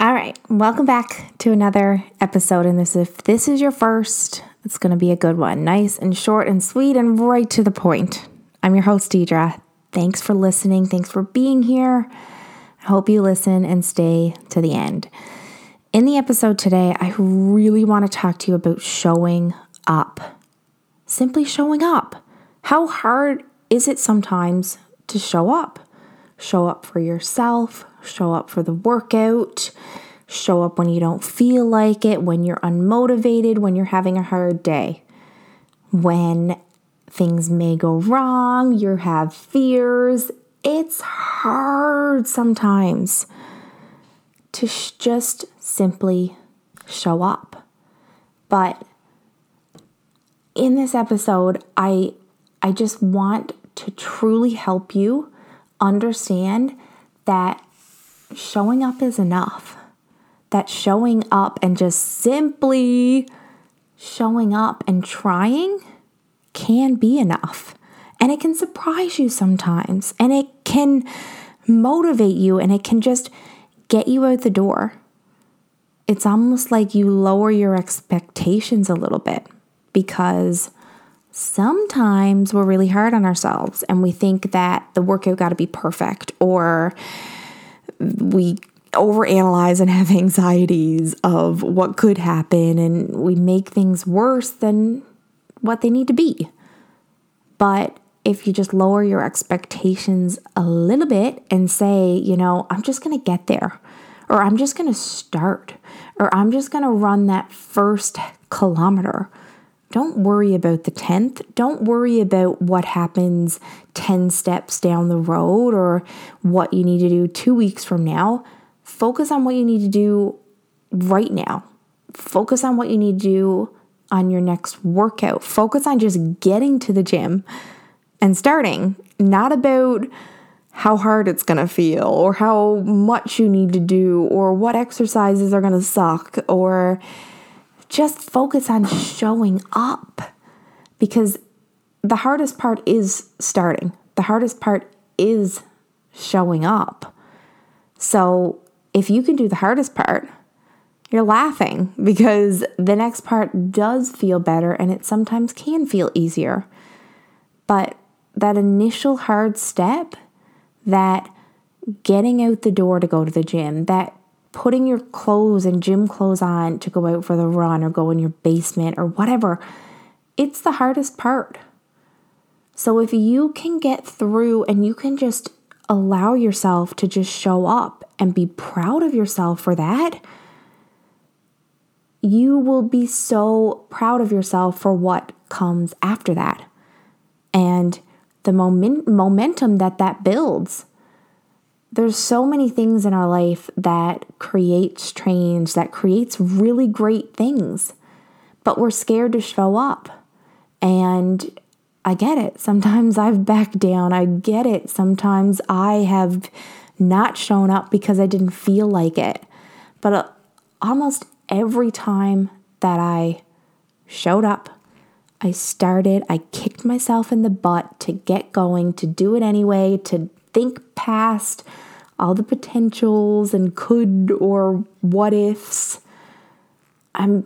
All right, welcome back to another episode. And this, if this is your first, it's going to be a good one. Nice and short and sweet and right to the point. I'm your host, Deidre. Thanks for listening. Thanks for being here. I hope you listen and stay to the end. In the episode today, I really want to talk to you about showing up. Simply showing up. How hard is it sometimes to show up? Show up for yourself, show up for the workout, show up when you don't feel like it, when you're unmotivated, when you're having a hard day, when things may go wrong, you have fears. It's hard sometimes to sh- just simply show up. But in this episode, I I just want to truly help you understand that showing up is enough. That showing up and just simply showing up and trying can be enough. And it can surprise you sometimes. And it can motivate you and it can just get you out the door. It's almost like you lower your expectations a little bit because sometimes we're really hard on ourselves and we think that the workout got to be perfect or we overanalyze and have anxieties of what could happen and we make things worse than what they need to be. But if you just lower your expectations a little bit and say, you know, I'm just going to get there, or I'm just going to start, or I'm just going to run that first kilometer. Don't worry about the 10th. Don't worry about what happens 10 steps down the road or what you need to do two weeks from now. Focus on what you need to do right now. Focus on what you need to do on your next workout. Focus on just getting to the gym and starting, not about how hard it's going to feel or how much you need to do or what exercises are going to suck or just focus on showing up because the hardest part is starting. The hardest part is showing up. So, if you can do the hardest part, you're laughing because the next part does feel better and it sometimes can feel easier. But that initial hard step, that getting out the door to go to the gym, that putting your clothes and gym clothes on to go out for the run or go in your basement or whatever, it's the hardest part. So if you can get through and you can just allow yourself to just show up and be proud of yourself for that, you will be so proud of yourself for what comes after that. And the moment, momentum that that builds. There's so many things in our life that creates change, that creates really great things, but we're scared to show up. And I get it. Sometimes I've backed down. I get it. Sometimes I have not shown up because I didn't feel like it. But uh, almost every time that I showed up, I started, I kicked myself in the butt to get going, to do it anyway, to think past all the potentials and could or what ifs. I'm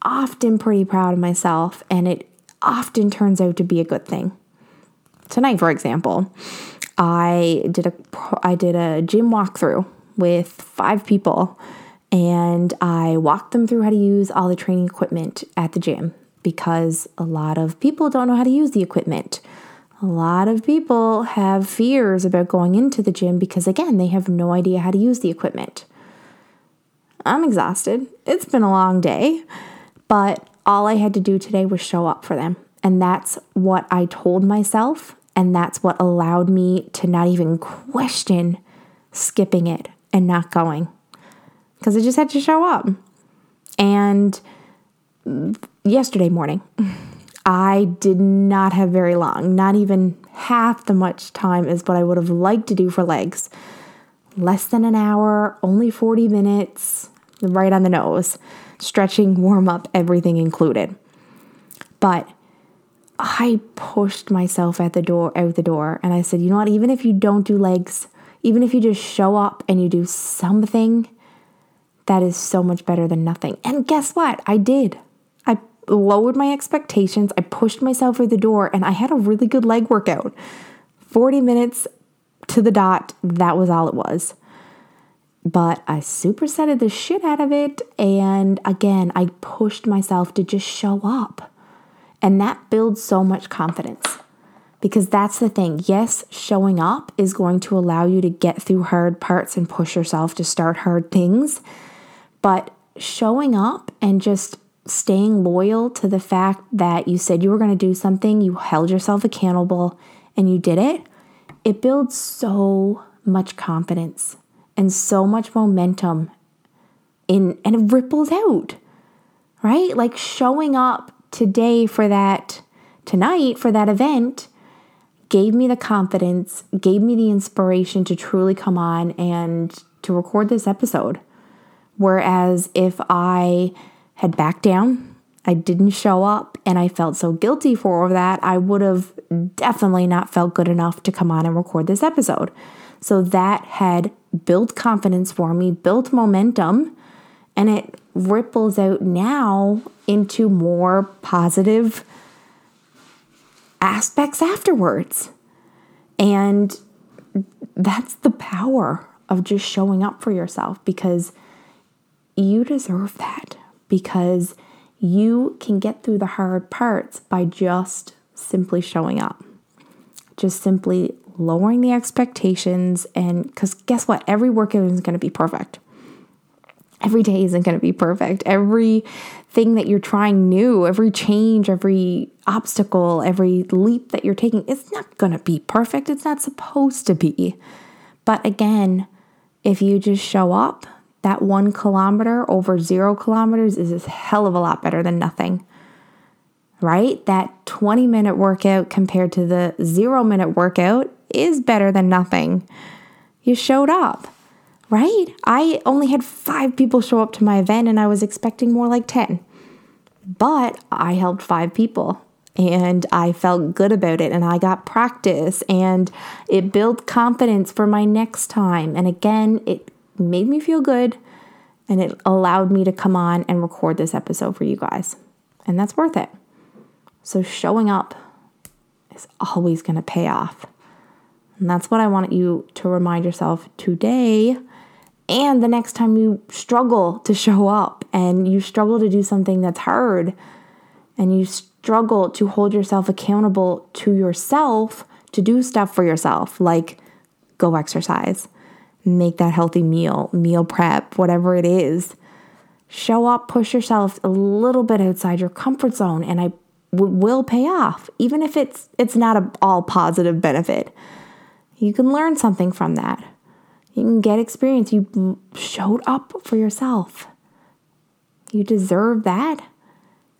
often pretty proud of myself, and it often turns out to be a good thing. Tonight, for example, I did a I did a gym walkthrough with five people and I walked them through how to use all the training equipment at the gym because a lot of people don't know how to use the equipment. A lot of people have fears about going into the gym because, again, they have no idea how to use the equipment. I'm exhausted. It's been a long day, but all I had to do today was show up for them. And that's what I told myself. And that's what allowed me to not even question skipping it and not going because I just had to show up. And yesterday morning, I did not have very long, not even half the much time as what I would have liked to do for legs. Less than an hour, only 40 minutes, right on the nose, stretching, warm up, everything included. But I pushed myself at the door out the door and I said, "You know what, even if you don't do legs, even if you just show up and you do something that is so much better than nothing. And guess what? I did. I lowered my expectations. I pushed myself through the door and I had a really good leg workout. 40 minutes to the dot. That was all it was. But I supersetted the shit out of it. And again, I pushed myself to just show up. And that builds so much confidence. Because that's the thing. Yes, showing up is going to allow you to get through hard parts and push yourself to start hard things. But showing up and just staying loyal to the fact that you said you were going to do something, you held yourself accountable, and you did it, it builds so much confidence and so much momentum in and it ripples out. Right? Like showing up today for that tonight for that event gave me the confidence, gave me the inspiration to truly come on and to record this episode. Whereas if I had backed down, I didn't show up, and I felt so guilty for that, I would have definitely not felt good enough to come on and record this episode. So that had built confidence for me, built momentum, and it ripples out now into more positive aspects afterwards. And that's the power of just showing up for yourself because you deserve that because you can get through the hard parts by just simply showing up. Just simply lowering the expectations and because guess what? Every workout isn't going to be perfect. Every day isn't going to be perfect. Every thing that you're trying new, every change, every obstacle, every leap that you're taking, it's not going to be perfect. It's not supposed to be. But again, if you just show up, that one kilometer over zero kilometers is a hell of a lot better than nothing. Right? That 20 minute workout compared to the zero minute workout is better than nothing. You showed up, right? I only had five people show up to my event and I was expecting more like 10. But I helped five people and I felt good about it and I got practice and it built confidence for my next time. And again, it made me feel good and it allowed me to come on and record this episode for you guys. And that's worth it. So showing up is always going to pay off. And that's what I want you to remind yourself today and the next time you struggle to show up and you struggle to do something that's hard and you struggle to hold yourself accountable to yourself to do stuff for yourself, like go exercise, make that healthy meal, meal prep, whatever it is. Show up, push yourself a little bit outside your comfort zone, and I w- will pay off, even if it's it's not a all positive benefit. You can learn something from that. You can get experience. You showed up for yourself. You deserve that.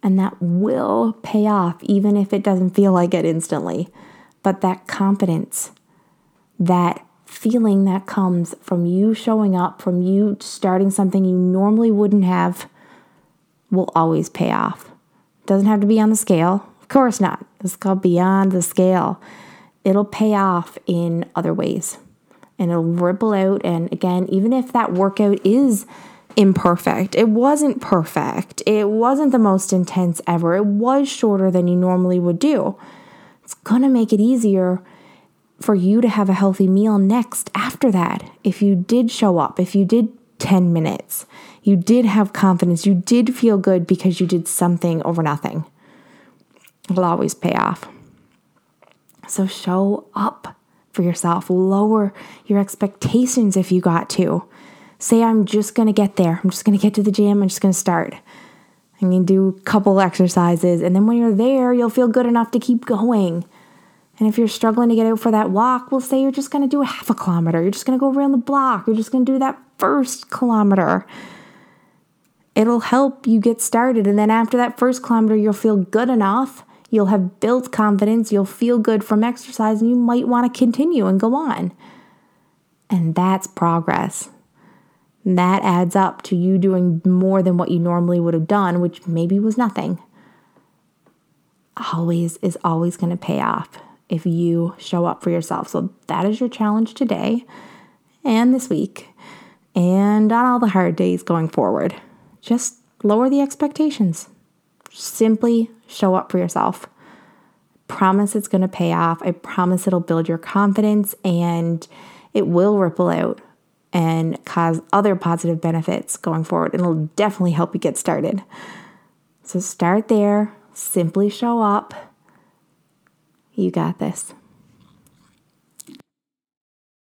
And that will pay off, even if it doesn't feel like it instantly. But that confidence, that feeling that comes from you showing up, from you starting something you normally wouldn't have, will always pay off. Doesn't have to be on the scale. Of course not. It's called beyond the scale it'll pay off in other ways and it'll ripple out. And again, even if that workout is imperfect, it wasn't perfect, it wasn't the most intense ever, it was shorter than you normally would do. It's gonna make it easier for you to have a healthy meal next after that. If you did show up, if you did 10 minutes, you did have confidence, you did feel good because you did something over nothing. It'll always pay off. So show up for yourself. Lower your expectations if you got to. Say, I'm just going to get there. I'm just going to get to the gym. I'm just going to start. I'm to do a couple exercises. And then when you're there, you'll feel good enough to keep going. And if you're struggling to get out for that walk, we'll say you're just going to do a half a kilometer. You're just going to go around the block. You're just going to do that first kilometer. It'll help you get started. And then after that first kilometer, you'll feel good enough You'll have built confidence, you'll feel good from exercise, and you might want to continue and go on. And that's progress. That adds up to you doing more than what you normally would have done, which maybe was nothing. Always is always going to pay off if you show up for yourself. So that is your challenge today and this week. and on all the hard days going forward. Just lower the expectations. Simply show up for yourself. Promise it's going to pay off. I promise it'll build your confidence and it will ripple out and cause other positive benefits going forward. It'll definitely help you get started. So start there, simply show up. You got this.